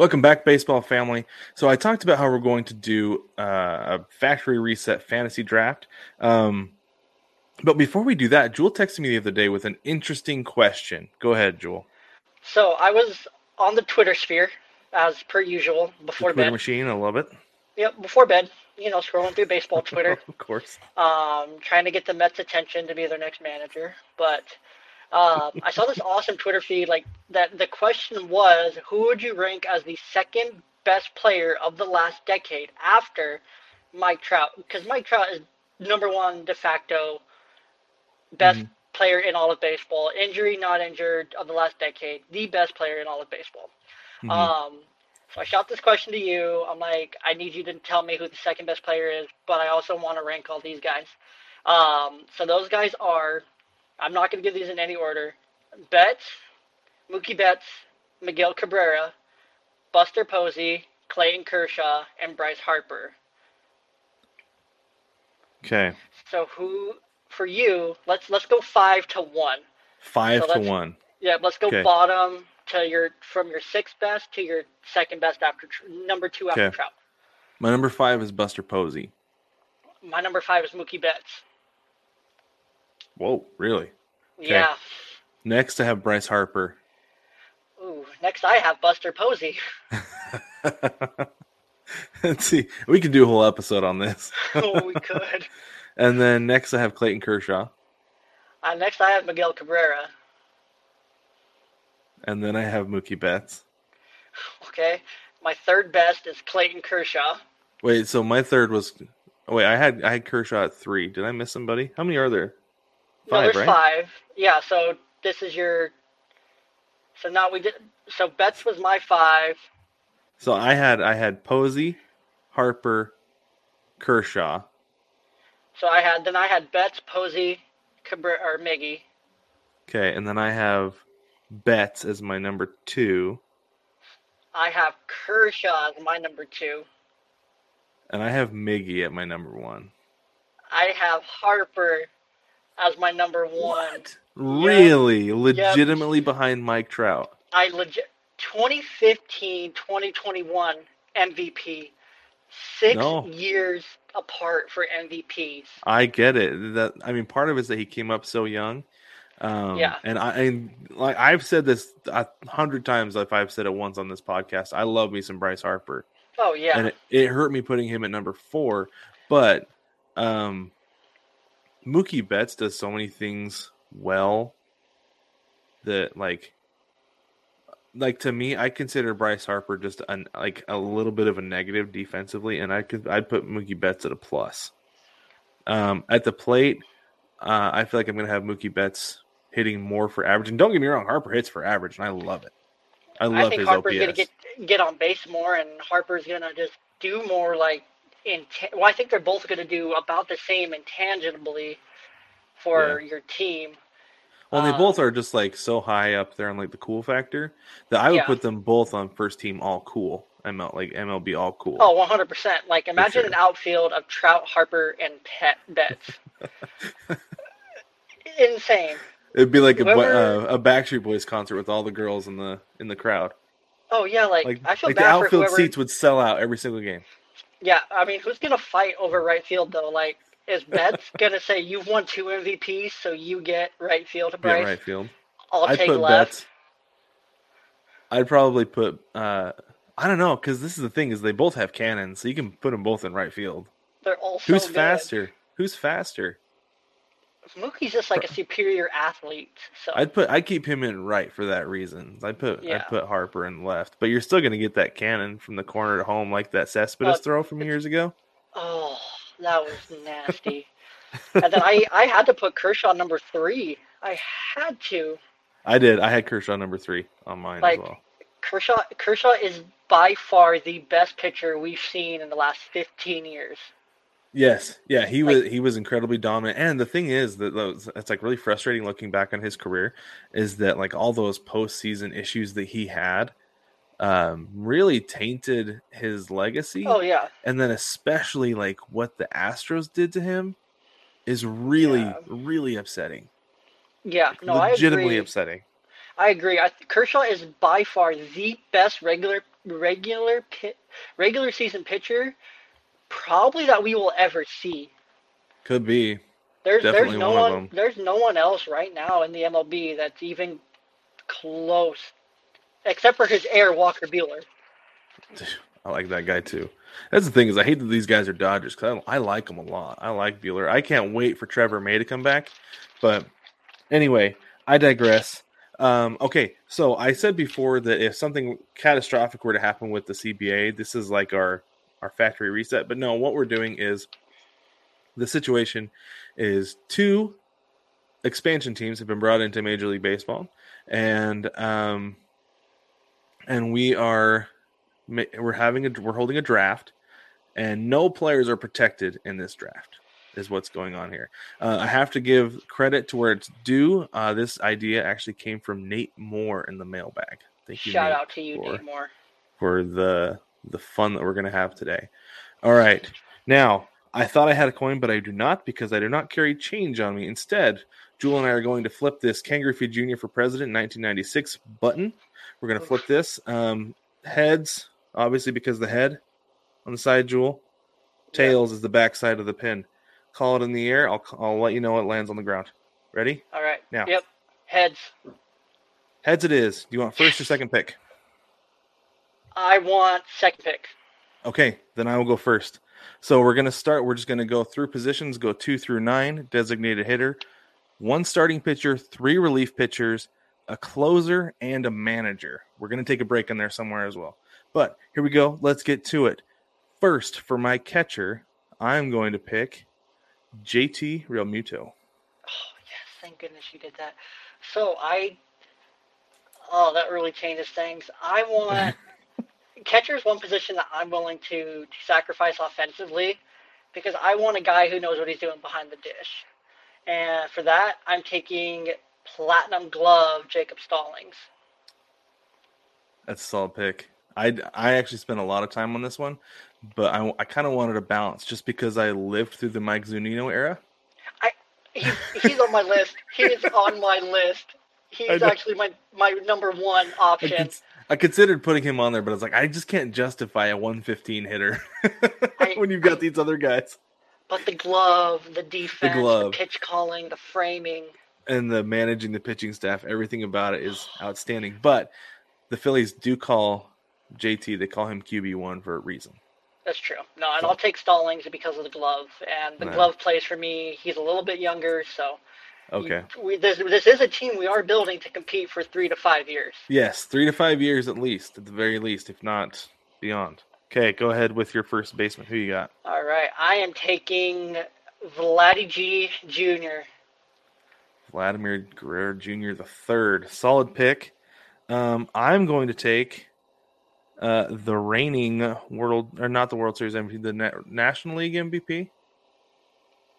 Welcome back, baseball family. So I talked about how we're going to do uh, a factory reset fantasy draft. Um, but before we do that, Jewel texted me the other day with an interesting question. Go ahead, Jewel. So I was on the Twitter sphere as per usual before The Twitter bed. machine, I love it. Yep, before bed. You know, scrolling through baseball Twitter, of course. um, trying to get the Mets' attention to be their next manager. But um, I saw this awesome Twitter feed like that. The question was, who would you rank as the second best player of the last decade after Mike Trout? Because Mike Trout is number one de facto best Mhm. player in all of baseball, injury not injured of the last decade, the best player in all of baseball. Mhm. Um, so I shot this question to you. I'm like, I need you to tell me who the second best player is, but I also want to rank all these guys. Um, so those guys are, I'm not going to give these in any order. Betts, Mookie Betts, Miguel Cabrera, Buster Posey, Clayton Kershaw, and Bryce Harper. okay. So who for you? Let's let's go five to one. Five So to one. Yeah, let's go Okay. bottom to your from your sixth best to your second best after number two after Okay. Trout. My number five is Buster Posey. My number five is Mookie Betts. Whoa, really? Yeah. Next, I have Bryce Harper. Ooh. Next, I have Buster Posey. Let's see. We could do a whole episode on this. oh, we could. And then next, I have Clayton Kershaw. Uh, next, I have Miguel Cabrera. And then I have Mookie Betts. Okay. My third best is Clayton Kershaw. Wait, so my third was. Oh, wait, I had I had Kershaw at three. Did I miss somebody? How many are there? No, there's right? five. Yeah. So this is your. So now we did. So Betts was my five. So I had I had Posey, Harper, Kershaw. So I had then I had Betts, Posey, Cabrera, or Miggy. Okay, and then I have Betts as my number two, I have Kershaw as my number two. and I have Miggy at my number one. I have Harper as my number one. Really, legitimately behind Mike Trout. I legit 2015, 2021 MVP. Six No. years apart for MVPs. I get it. That I mean, part of it is that he came up so young. Um, Yeah. and I and like I've said this a hundred times. If I've said it once on this podcast, I love me some Bryce Harper, Oh yeah. and it, it hurt me putting him at number four. But um, Mookie Betts does so many things well that like like to me, I consider Bryce Harper just an like a little bit of a negative defensively, and I could I'd put Mookie Betts at a plus. Um, at the plate, uh, I feel like I'm going to have Mookie Betts hitting more for average. And don't get me wrong, Harper hits for average, and I love it. I I love think his Harper's OPS. gonna get get on base more, and Harper's gonna just do more like in. Well, I think they're both gonna do about the same intangibly for your team. well, they uh, both are just like so high up there on like the cool factor that I would Yeah. put them both on first team all cool. ML like MLB all cool. Oh, 100 percent. Like imagine sure. an outfield of Trout, Harper, and Pet Betts. Insane. It'd be like a, uh, a Backstreet Boys concert with all the girls in the in the crowd. Oh yeah, like, Like, I feel like the bad for outfield whoever. seats would sell out every single game. Yeah, I mean, who's gonna fight over right field though? Like, is Betts gonna say you've won two MVPs, so you get right field, Bryce? right field. I'll I'd take put left. Betts. I'd probably put. uh I don't know because this is the thing is they both have cannons, so you can put them both in right field. They're all so Who's good. faster? Who's faster? Mookie's just like a superior athlete. So I'd put. I'd keep him in right for that reason. I'd put. Yeah. I'd put Harper in left, but you're still going to get that cannon from the corner to home, like that Cespedes Uh, throw from years ago. oh, that was nasty. and then I I had to put Kershaw number three. I had to. I did. I had Kershaw number three on mine Like- as well. Kershaw Kershaw is by far the best pitcher we've seen in the last 15 years. Yes, yeah, he Like- was he was incredibly dominant. And the thing is that those, it's like really frustrating looking back on his career is that like all those postseason issues that he had um, really tainted his legacy. Oh yeah. And then especially like what the Astros did to him is really Yeah. really upsetting. Yeah, no, I Legitimately agree. upsetting. I agree. I, Kershaw is by far the best regular regular pit, regular season pitcher, probably that we will ever see. Could be. There's Definitely there's no one one there's no one else right now in the MLB that's even close, except for his heir Walker Buehler. I like that guy too. That's the thing is I hate that these guys are Dodgers because I, I like them a lot. I like Bueller. I can't wait for Trevor May to come back. But anyway, I digress. Um, okay, so I said before that if something catastrophic were to happen with the CBA, this is like our our factory reset. But no, what we're doing is the situation is two expansion teams have been brought into Major League Baseball, and um, and we are we're having a we're holding a draft, and no players are protected in this draft. Is what's going on here. Uh, I have to give credit to where it's due. Uh, this idea actually came from Nate Moore in the mailbag. Thank you, Shout Nate, out to you, for- Nate Moore. for the the fun that we're going to have today. All right. Now, I thought I had a coin, but I do not because I do not carry change on me. Instead, Jewel and I are going to flip this Kangaroo Feed Jr. for President 1996 button. We're going to flip this. Um, heads, obviously, because the head on the side, Jewel. Tails is the back side of the pin. Call it in the air. I'll, I'll let you know it lands on the ground. Ready? All right. Now. Yep. Heads. Heads it is. Do you want first or second pick? I want second pick. Okay, then I will go first. So we're going to start. We're just going to go through positions, go two through nine, designated hitter, one starting pitcher, three relief pitchers, a closer, and a manager. We're going to take a break in there somewhere as well. But here we go. Let's get to it. First, for my catcher, I'm going to pick JT Realmuto. Oh yes, thank goodness you did that. So I, oh, that really changes things. I want catcher is one position that I'm willing to, to sacrifice offensively because I want a guy who knows what he's doing behind the dish, and for that I'm taking platinum glove Jacob Stallings. That's a solid pick. I, I actually spent a lot of time on this one, but I, I kind of wanted a balance just because I lived through the Mike Zunino era. He's, he's on my list. He is on my list. He's actually my my number one I, option. I considered putting him on there, but I was like, I just can't justify a 115 hitter I- when you've got these other guys But the glove, the defense, the, glove. pitch calling, the framing. and the managing the pitching staff. Everything about it is outstanding. But the Phillies do call JT. They call him QB one for a reason. That's true. No, and I'll take Stallings because of the glove. And the glove plays for me. He's a little bit younger, so Okay. we, this, this is a team we are building to compete for three to five years. Yes, three to five years at least, at the very least, if not beyond. Okay, go ahead with your first baseman. Who you got? All right, I am taking Vladdy G Jr. Vladimir Guerrero Jr. the third. Solid pick. Um, I'm going to take uh, the reigning world or not the World Series MVP, the Na- National League MVP.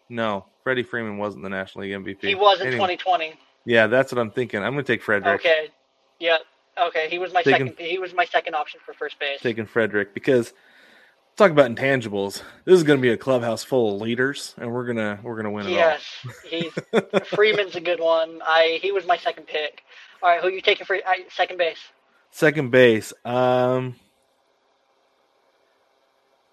No, Freddie Freeman wasn't the National League MVP. He was in Anyway, 2020. Yeah, that's what I'm thinking. I'm going to take Frederick. Okay. Yeah. Okay. He was my Taking- second. He was my second option for first base. Taking Frederick because talk about intangibles. This is going to be a clubhouse full of leaders, and we're gonna we're gonna win it Yes, he's Freeman's a good one. I he was my second pick. All right, who are you taking for uh, second base? Second base. Um,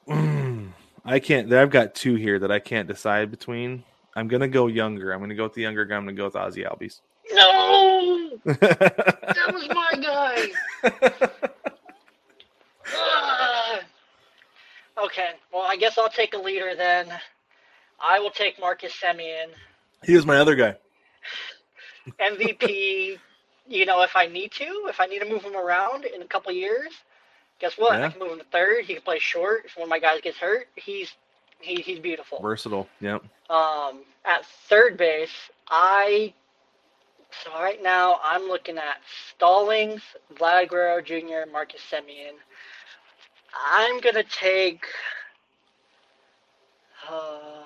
I can't. I've got two here that I can't decide between. I'm gonna go younger. I'm gonna go with the younger guy. I'm gonna go with Ozzie Albies. No, that was my guy. Okay, well I guess I'll take a leader then. I will take Marcus Semien. he was my other guy. MVP. you know, if I need to, if I need to move him around in a couple years, guess what? Yeah. I can move him to third. He can play short. If one of my guys gets hurt, he's he, he's beautiful. Versatile. Yep. Um, at third base, I so right now I'm looking at Stallings, Vlad Guerrero Jr., Marcus Semien. I'm gonna take. Uh,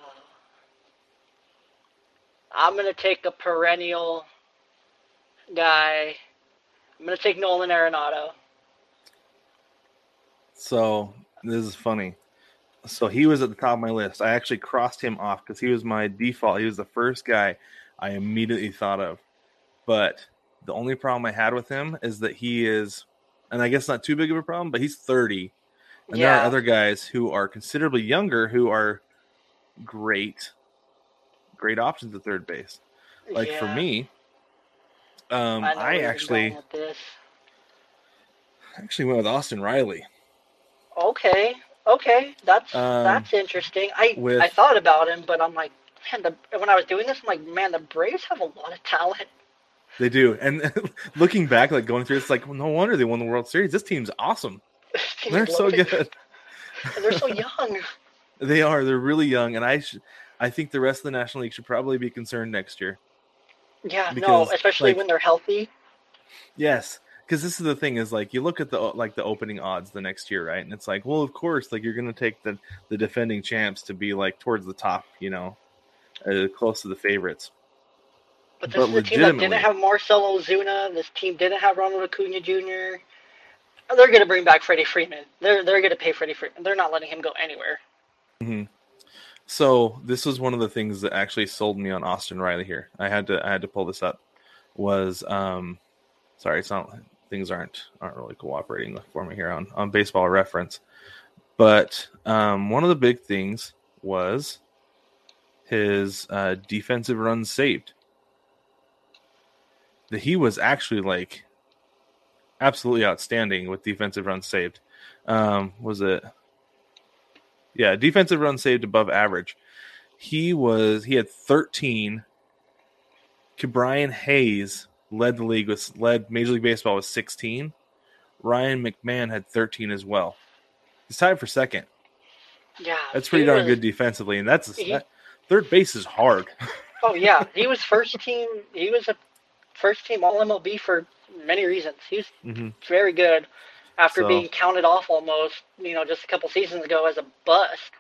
I'm gonna take a perennial guy. I'm gonna take Nolan Arenado. So this is funny. So he was at the top of my list. I actually crossed him off because he was my default. He was the first guy I immediately thought of. But The only problem I had with him is that he is, and I guess not too big of a problem, but he's 30. And there are other guys who are considerably younger who are great, great options at third base. Like for me, um, I, I, actually going with this. actually went with Austin Riley. Okay, okay, that's Um, that's interesting. I with- I thought about him, but I'm like, man, the, when I was doing this, I'm like, man, the Braves have a lot of talent. They do, and looking back, like going through, it's like well, no wonder they won the World Series. This team's awesome. They're so good. And they're so young. They are. They're really young, and I, sh- I think the rest of the National League should probably be concerned next year. Yeah, no, especially like- when they're healthy. Yes, because this is the thing is like you look at the like the opening odds the next year, right? And it's like, well, of course, like you're going to take the the defending champs to be like towards the top, you know, uh, close to the favorites. But this But is a team that didn't have Marcell Ozuna. This team didn't have Ronald Acuna Jr. They're going to bring back Freddie Freeman. They're they're going to pay Freddie Freeman. They're not letting him go anywhere. Hmm. So this was one of the things that actually sold me on Austin Riley here. I had to I had to pull this up. Was um, sorry, it's not things aren't aren't really cooperating for me here on on Baseball Reference, but um, one of the big things was his uh, defensive runs saved. That he was actually like absolutely outstanding with defensive runs saved. Um, was it? Yeah, defensive runs saved above average. He was he had 13. Brian Hayes led the league with led Major League Baseball with 16. Ryan McMahon had 13 as well. He's tied for second. Yeah, That's pretty darn was- good defensively, and that's he- that, third base is hard. Oh yeah, he was first team. He was a first team All MLB for many reasons. He was hmm very good after So- being counted off almost, you know, just a couple seasons ago as a bust.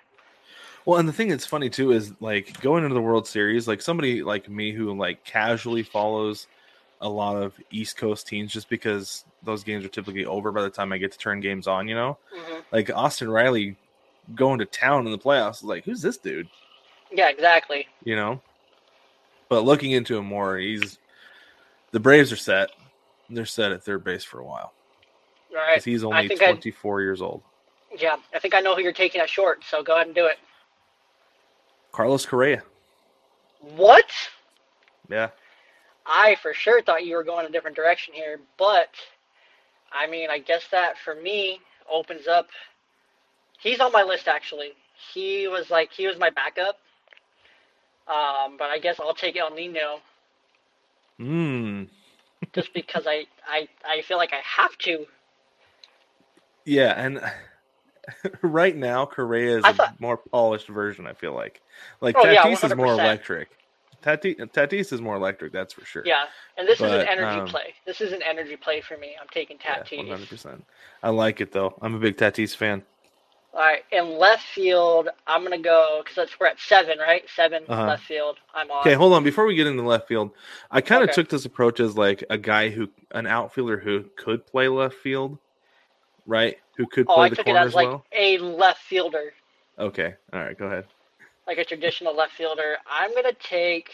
Well, and the thing that's funny too is like going into the World Series, like somebody like me who like casually follows a lot of East Coast teams just because those games are typically over by the time I get to turn games on, you know? hmm Like Austin Riley going to town in the playoffs, is like, who's this dude? Yeah, exactly. You know? But looking into him more, he's the Braves are set. They're set at third base for a while. All right. he's only think I- 24 years old. Yeah, I think I know who you're taking at short. So go ahead and do it. Carlos Correa. What? Yeah. I for sure thought you were going a different direction here, but I mean, I guess that for me opens up. He's on my list actually. He was like he was my backup. Um, but I guess I'll take El Nino Mm. just because I, I I feel like I have to. Yeah, and right now Correa is I a thought- more polished version. I feel like, like Oh, yeah, Tatis is more electric. Tatis, Tatis is more electric. That's for sure. Yeah, and this is an energy um, play. This is an energy play for me. I'm taking one Tatis. hundred percent. I like it though. I'm a big Tatis fan. All right, in left field, I'm gonna go because we're at seven, right? 7 Uh-huh. left field. I'm on. Okay, hold on. Before we get into left field, I kind of Okay. took this approach as like a guy who, an outfielder who could play left field, right? Who could oh, play I the took it corner as as like well. a left fielder, Okay, all right, go ahead. Like a traditional left fielder. I'm gonna take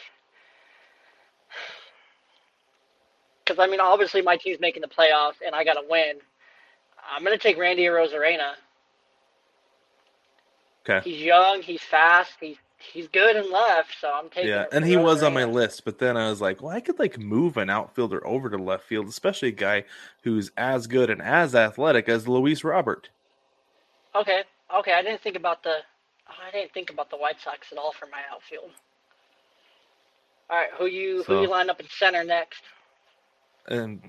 because I mean, obviously my team's making the playoffs and I gotta win. I'm gonna take Randy Arozarena. Okay. He's young, he's fast, he's he's good in left, so I'm taking. Yeah, and he was on my list, but then I was like, well, I could like move an outfielder over to left field, especially a guy who's as good and as athletic as Luis Robert. Okay, okay. I didn't think about the. I didn't think about the White Sox at all for my outfield. All right, who you So- who you line up in center next? And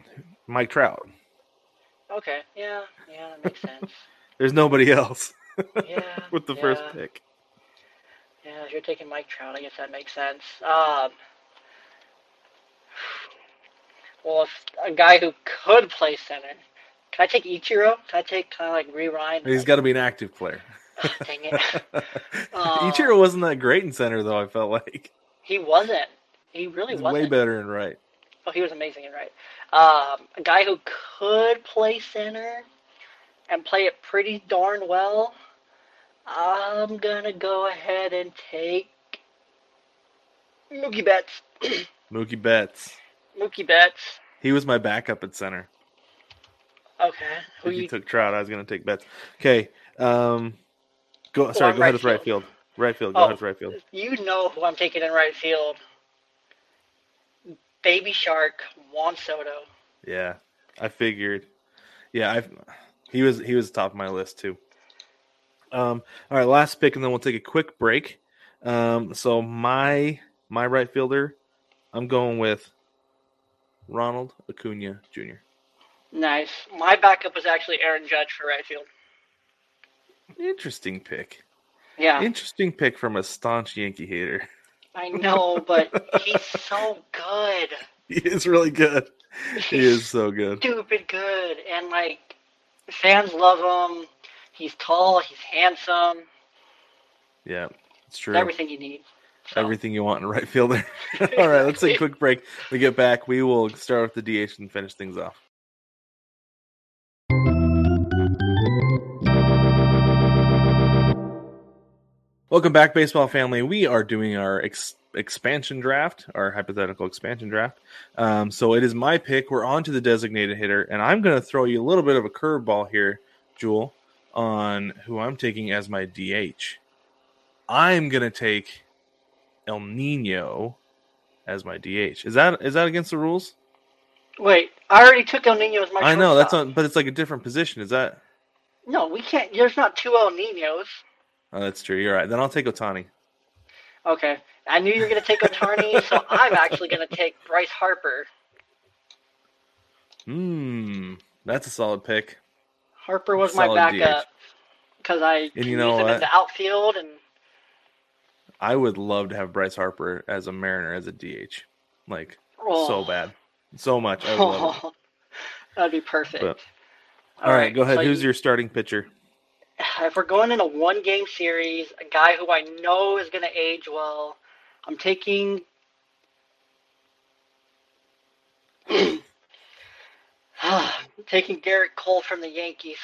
Mike Trout. Okay, yeah, yeah, that makes sense. There's nobody else Yeah, with the first pick. Yeah, if you're taking Mike Trout, I guess that makes sense. Um, well, if a guy who could play center, can I take Ichiro? Can I take kind of like rewind? He's got to be an active player. Dang it. Ichiro wasn't that great in center, though. I felt like He wasn't. He really wasn't. way better in right. Oh, he was amazing in right. Um, a guy who could play center and play it pretty darn well. I'm gonna go ahead and take Mookie Betts. Mookie Betts. Mookie Betts. He was my backup at center. Okay. Who you you? took Trout, I was going to take Betts. Okay. Um, go. Sorry, go ahead right with right field. field. Right field. Go Oh. ahead with right field. You know who I'm taking in right field. Baby Shark, Juan Soto. Yeah, I figured. Yeah, I. He was he was top of my list too. Um. All right, last pick, and then we'll take a quick break. Um. So my my right fielder, I'm going with Ronald Acuna Jr. Nice. My backup was actually Aaron Judge for right field. Interesting pick. Yeah, Interesting pick from a staunch Yankee hater. I know, but he's so good. He is really good. He is so good. Stupid good, and like fans love him. He's tall. He's handsome. Yeah, it's true. Everything you need. So, Everything you want in a right fielder. All right, let's take a quick break. We get back. We will start with the DH and finish things off. Welcome back, baseball family. We are doing our ex- expansion draft, our hypothetical expansion draft. Um, so it is my pick. We're on to the designated hitter, and I'm going to throw you a little bit of a curveball here, Jewel, on who I'm taking as my DH. I'm going to take El Nino as my DH. Is that is that against the rules? Wait, I already took El Nino as my. I know that's shortstop. on, but it's like a different position. Is that? No, we can't. There's not two El Ninos. Oh, that's true. You're right. Then I'll take Ohtani. Okay, I knew you were gonna take Ohtani, so I'm actually gonna take Bryce Harper. Hmm, that's a solid pick. Harper was my backup because I And you know use him in the outfield and I would love to have Bryce Harper as a Mariner as a DH, like oh, so bad, so much. I would love it. that'd be perfect. But- All right, go ahead. so Who's you- your starting pitcher? If we're going in a one game series, a guy who I know is going to age well, I'm taking. I'm taking Gerrit Cole from the Yankees.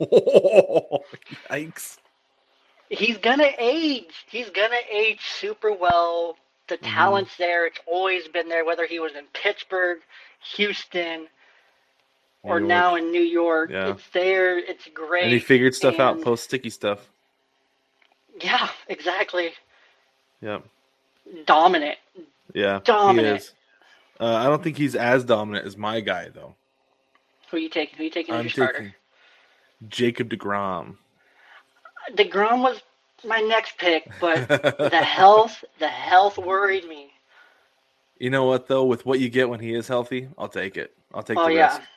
Oh, Yikes! He's gonna age. He's gonna age super well. The Mm-hmm. talent's there. It's always been there, whether he was in Pittsburgh, Houston, or York. now in New York. Yeah. It's there. It's great. and he figured stuff out post sticky stuff. Yeah, exactly. Yep. Dominant. Yeah, Dominant. he is. Uh, I don't think he's as dominant as my guy though. Who are you taking? Who are you taking as I'm your starter? Jacob Degrom. Degrom was my next pick, but the health, the health worried me. You know what though? With what you get when he is healthy, I'll take it. I'll take Oh the yeah. risk.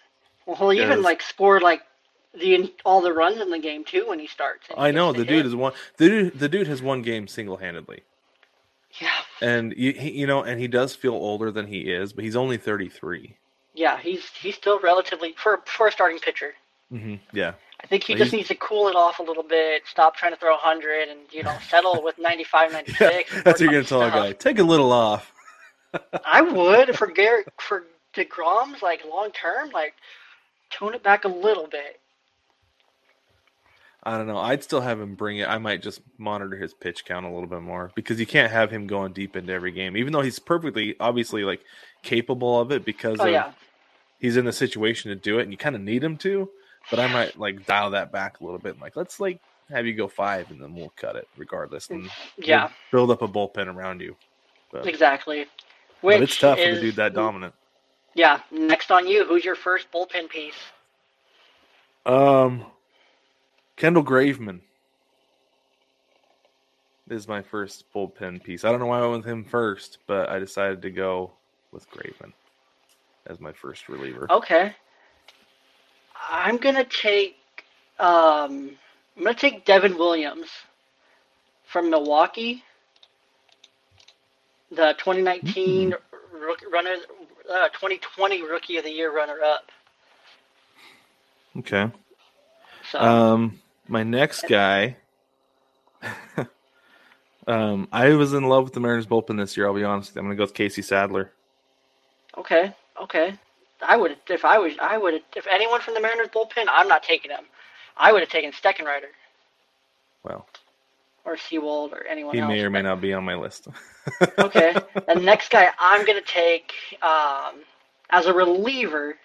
Well, he even like scored like the all the runs in the game too when he starts. I know the dude hit. is one. The dude, the dude has won game single handedly, Yeah, and you, he, you know, and he does feel older than he is, but he's only thirty three. yeah. He's he's still relatively for for a starting pitcher. Mm-hmm. Yeah, I think he Well, just he's- needs to cool it off a little bit, stop trying to throw 100, and you know settle with 95, 96. yeah. That's what you're gonna tell a guy. Take a little off. I would for Garrett for Degrom's like long term, like tone it back a little bit. I don't know. I'd still have him bring it. I might just monitor his pitch count a little bit more because you can't have him going deep into every game, even though he's perfectly, obviously, like capable of it because Oh of yeah, he's in the situation to do it, and you kind of need him to. But I might like dial that back a little bit. Like let's like have you go five, and then we'll cut it regardless, and mm, yeah, build up a bullpen around you. But, exactly. but Which it's tough is, a dude that dominant. Yeah, next on you. Who's your first bullpen piece? Um, Kendall Graveman is my first bullpen piece. I don't know why I went with him first, but I decided to go with Graveman as my first reliever. Okay. I'm gonna take um I'm gonna take Devin Williams from Milwaukee. The 2019 rook, runner uh, 2020 rookie of the year runner up. Okay. So Um, my next guy. um, I was in love with the Mariners bullpen this year. I'll be honest. I'm gonna go with Casey Sadler. okay, okay. I would if I was I would if anyone from the Mariners bullpen, I'm not taking him. I would have taken Steckenrider Well, or Sewald or anyone else. he else. may or may not be on my list. Okay. the next guy I'm gonna take, um, as a reliever,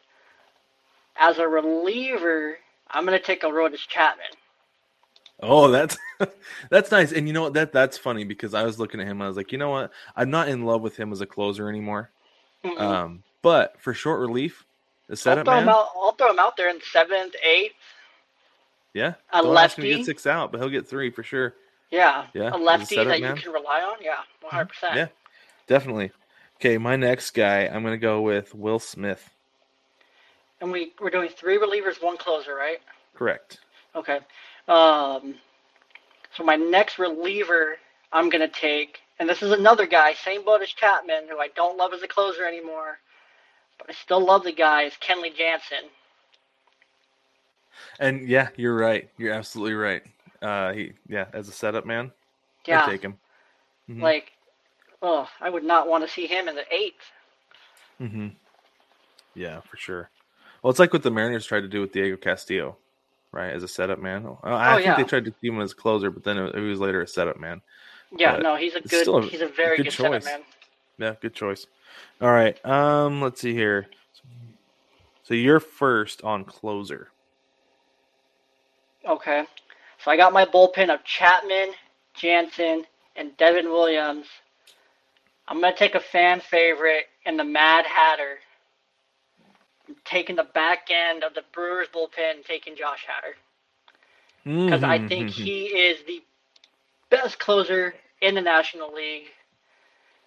as a reliever, I'm gonna take Aroldis Chapman. Oh, that's that's nice. And you know what? That that's funny because I was looking at him. I was like, you know what? I'm not in love with him as a closer anymore. Mhm. Um, but for short relief, the I'll setup throw him man, out. I'll throw him out there in seventh, eighth. yeah, A him lefty. get six out, but he'll get three for sure. Yeah, Yeah, a lefty that man. you can rely on. Yeah, 100. percent Yeah. Definitely. Okay, my next guy, I'm gonna go with Will Smith. And we we're doing three relievers, one closer, right? Correct. Okay. Um, so my next reliever I'm gonna take, and this is another guy, same boat as Chapman, who I don't love as a closer anymore, but I still love the guy. Is Kenley Jansen. And yeah, you're right. You're absolutely right. Uh, he yeah, as a setup man, Yeah, I'd take him. Mhm. like, oh, I would not want to see him in the eighth. Mm-hmm. Yeah, for sure. Well, it's like what the Mariners tried to do with Diego Castillo, right? As a setup man. Uh, I Oh, think yeah. they tried to keep him as closer, but then it, he was later a setup man. Yeah, But no, he's a good. a he's a very good good, setup choice. man. Yeah, good choice. All right. Um, let's see here. So you're first on closer. Okay. So I got my bullpen of Chapman, Jansen, and Devin Williams. I'm going to take a fan favorite in the Mad Hatter. I'm taking the back end of the Brewers bullpen, taking Josh Hader. Because I think Mhm. he is the best closer in the National League.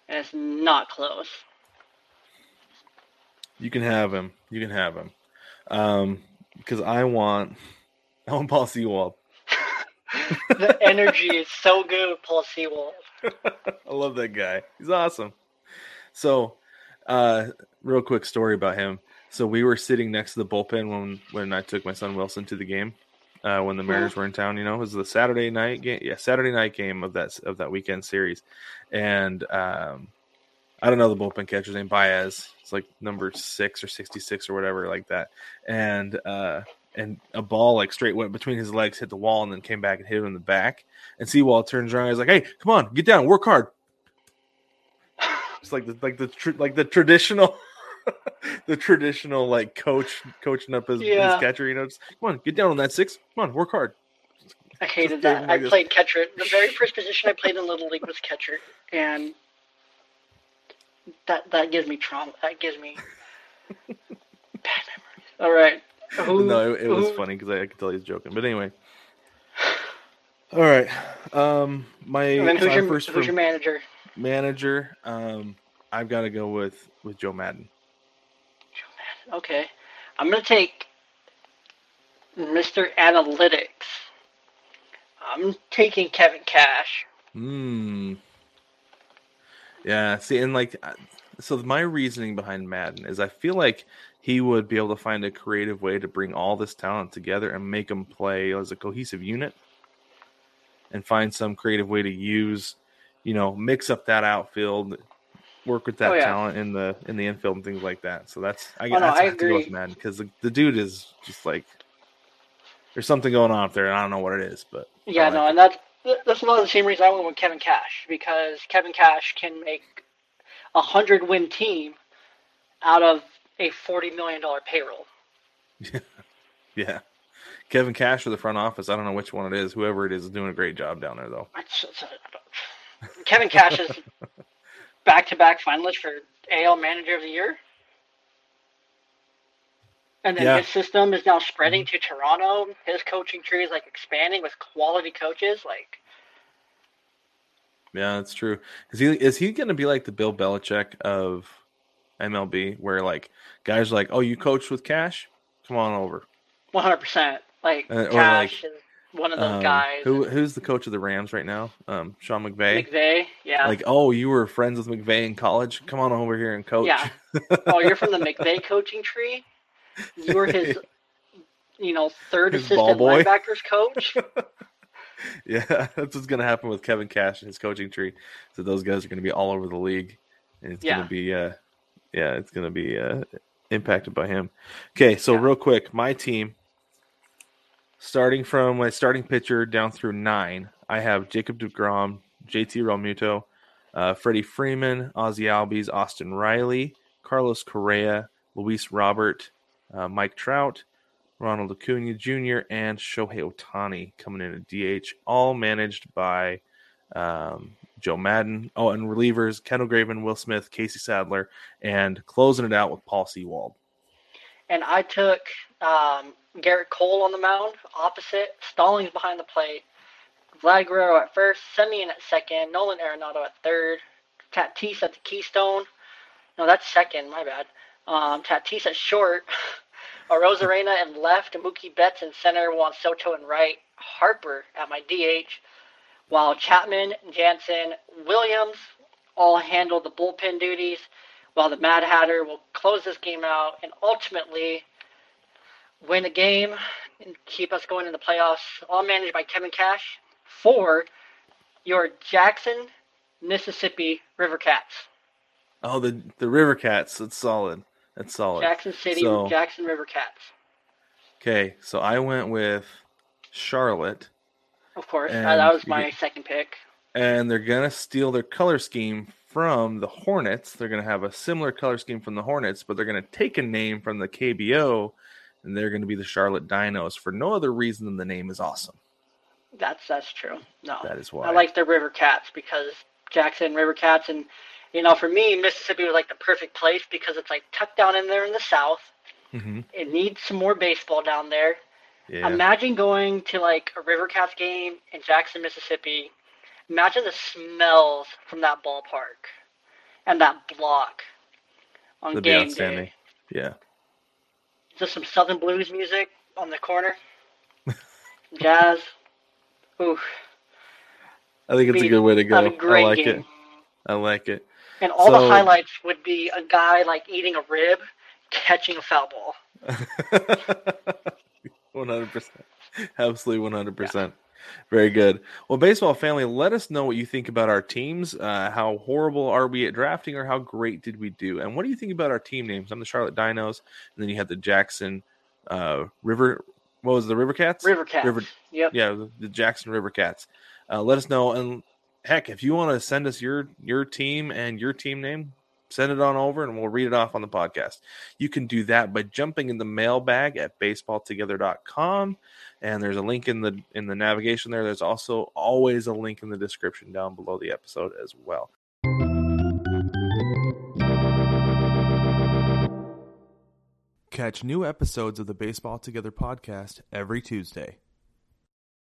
And it's not close. you can have him. You can have him. Um, because I want I want Paul Sewald. The energy is so good with Paul Sewald. I love that guy. He's awesome. So, uh, real quick story about him. So we were sitting next to the bullpen when when I took my son Wilson to the game. Uh, when the Mariners were in town, you know, it was the Saturday night game. Yeah, Saturday night game of that of that weekend series, and um, I don't know the bullpen catcher's name, Baez. It's like number six or sixty six or whatever like that, and uh, and a ball like straight went between his legs, hit the wall, and then came back and hit him in the back. And Sewald turns around, he's like, "Hey, come on, get down, work hard." It's like the like the tr- like the traditional, the traditional like coach coaching up his, Yeah. his catcher. You know, just come on, get down on that six. Come on, work hard. I hated that. I this- played catcher. The very first position I played in Little League was catcher, and that that gives me trauma. That gives me bad memories. All right. Who, no, it, it was funny because I, I could tell he's joking. But anyway, all right. Um, my And then who's your first who's your manager? manager. Um, I've got to go with with Joe Maddon. Joe Maddon. Okay, I'm gonna take Mr. Analytics. I'm taking Kevin Cash. Hmm. Yeah. See, and like, so my reasoning behind Maddon is I feel like he would be able to find a creative way to bring all this talent together and make them play as a cohesive unit, and find some creative way to use, you know, mix up that outfield, work with that Oh, yeah. talent in the in the infield and things like that. So that's I, Oh, no, that's I I go with agree. Maddon because the, the dude is just like. There's something going on up there, and I don't know what it is, but Yeah, like no, it. and that's that's a lot of the same reason I went with Kevin Cash because Kevin Cash can make a hundred win team out of a forty million dollar payroll. Yeah. Kevin Cash or the front office. I don't know which one it is. Whoever it is is doing a great job down there, though. It's- it's- Kevin Cash is back to back finalist for AL Manager of the Year. And then Yeah. his system is now spreading mm-hmm. to Toronto. His coaching tree is like expanding with quality coaches. Like, Yeah, that's true. Is he is he going to be like the Bill Belichick of MLB, where like guys are like, "Oh, you coached with Cash? Come on over." 100%. Like, Uh, Cash is one of those Um, guys. who who's the coach of the Rams right now? Um, Sean McVay. McVay, yeah. Like, oh, you were friends with McVay in college. Come on over here and coach. Yeah. oh, you're from the McVay coaching tree? You were his, you know, third His assistant linebackers coach? Yeah, that's what's going to happen with Kevin Cash and his coaching tree. So those guys are going to be all over the league, and it's going to be, uh, yeah, it's going to be uh, impacted by him. Okay, so Yeah. real quick, my team, starting from my starting pitcher down through nine, I have Jacob Degrom, JT Realmuto, uh, Freddie Freeman, Ozzie Albies, Austin Riley, Carlos Correa, Luis Robert, uh, Mike Trout, Ronald Acuna Jr., and Shohei Ohtani coming in at DH, all managed by um, Joe Maddon. Oh, and relievers Kendall Graven, Will Smith, Casey Sadler, and closing it out with Paul Sewald. And I took um, Gerrit Cole on the mound, opposite, Stallings behind the plate, Vlad Guerrero at first, Semien at second, Nolan Arenado at third, Tatis at the Keystone. No, that's second, my bad. Um, Tatis at short, Arozarena in left, Mookie Betts in center, Juan Soto in right, Harper at my DH, while Chapman, Jansen, Williams all handle the bullpen duties, while the Mad Hatter will close this game out and ultimately win the game and keep us going in the playoffs, all managed by Kevin Cash for your Jackson, Mississippi River Cats. Oh, the the River Cats. That's solid. That's solid. Jackson City, So- Jackson River Cats. Okay, so I went with Charlotte, Of course, And that, was my second pick. and they're gonna steal their color scheme from the Hornets. They're gonna have a similar color scheme from the Hornets, but they're gonna take a name from the KBO, and they're gonna be the Charlotte Dinos for no other reason than the name is awesome. That's that's true. No, That is why. I like the River Cats because Jackson River Cats, and you know, for me, Mississippi was like the perfect place because it's like tucked down in there in the south. hmm It needs some more baseball down there. Yeah. Imagine going to like a Rivercats game in Jackson, Mississippi. Imagine the smells from that ballpark and that block on That'd be game day. Yeah. Just some Southern blues music on the corner, jazz. Ooh, I think it's a good way to go. have a great I like game. it. I like it. And all the highlights would be a guy like eating a rib, catching a foul ball. One hundred percent, absolutely one hundred percent. Very good. Well, baseball family, let us know what you think about our teams. Uh, how horrible are we at drafting, or how great did we do? And what do you think about our team names? I'm the Charlotte Dinos, and then you had the Jackson uh, River. What was it, the River Cats? River Cats. River- Yep. yeah, the, the Jackson River Cats. Uh, let us know, and heck, if you want to send us your your team and your team name, send it on over, and we'll read it off on the podcast. You can do that by jumping in the mailbag at baseballtogether.com, and there's a link in the in the navigation there. There's also always a link in the description down below the episode as well. Catch new episodes of the Baseball Together podcast every Tuesday.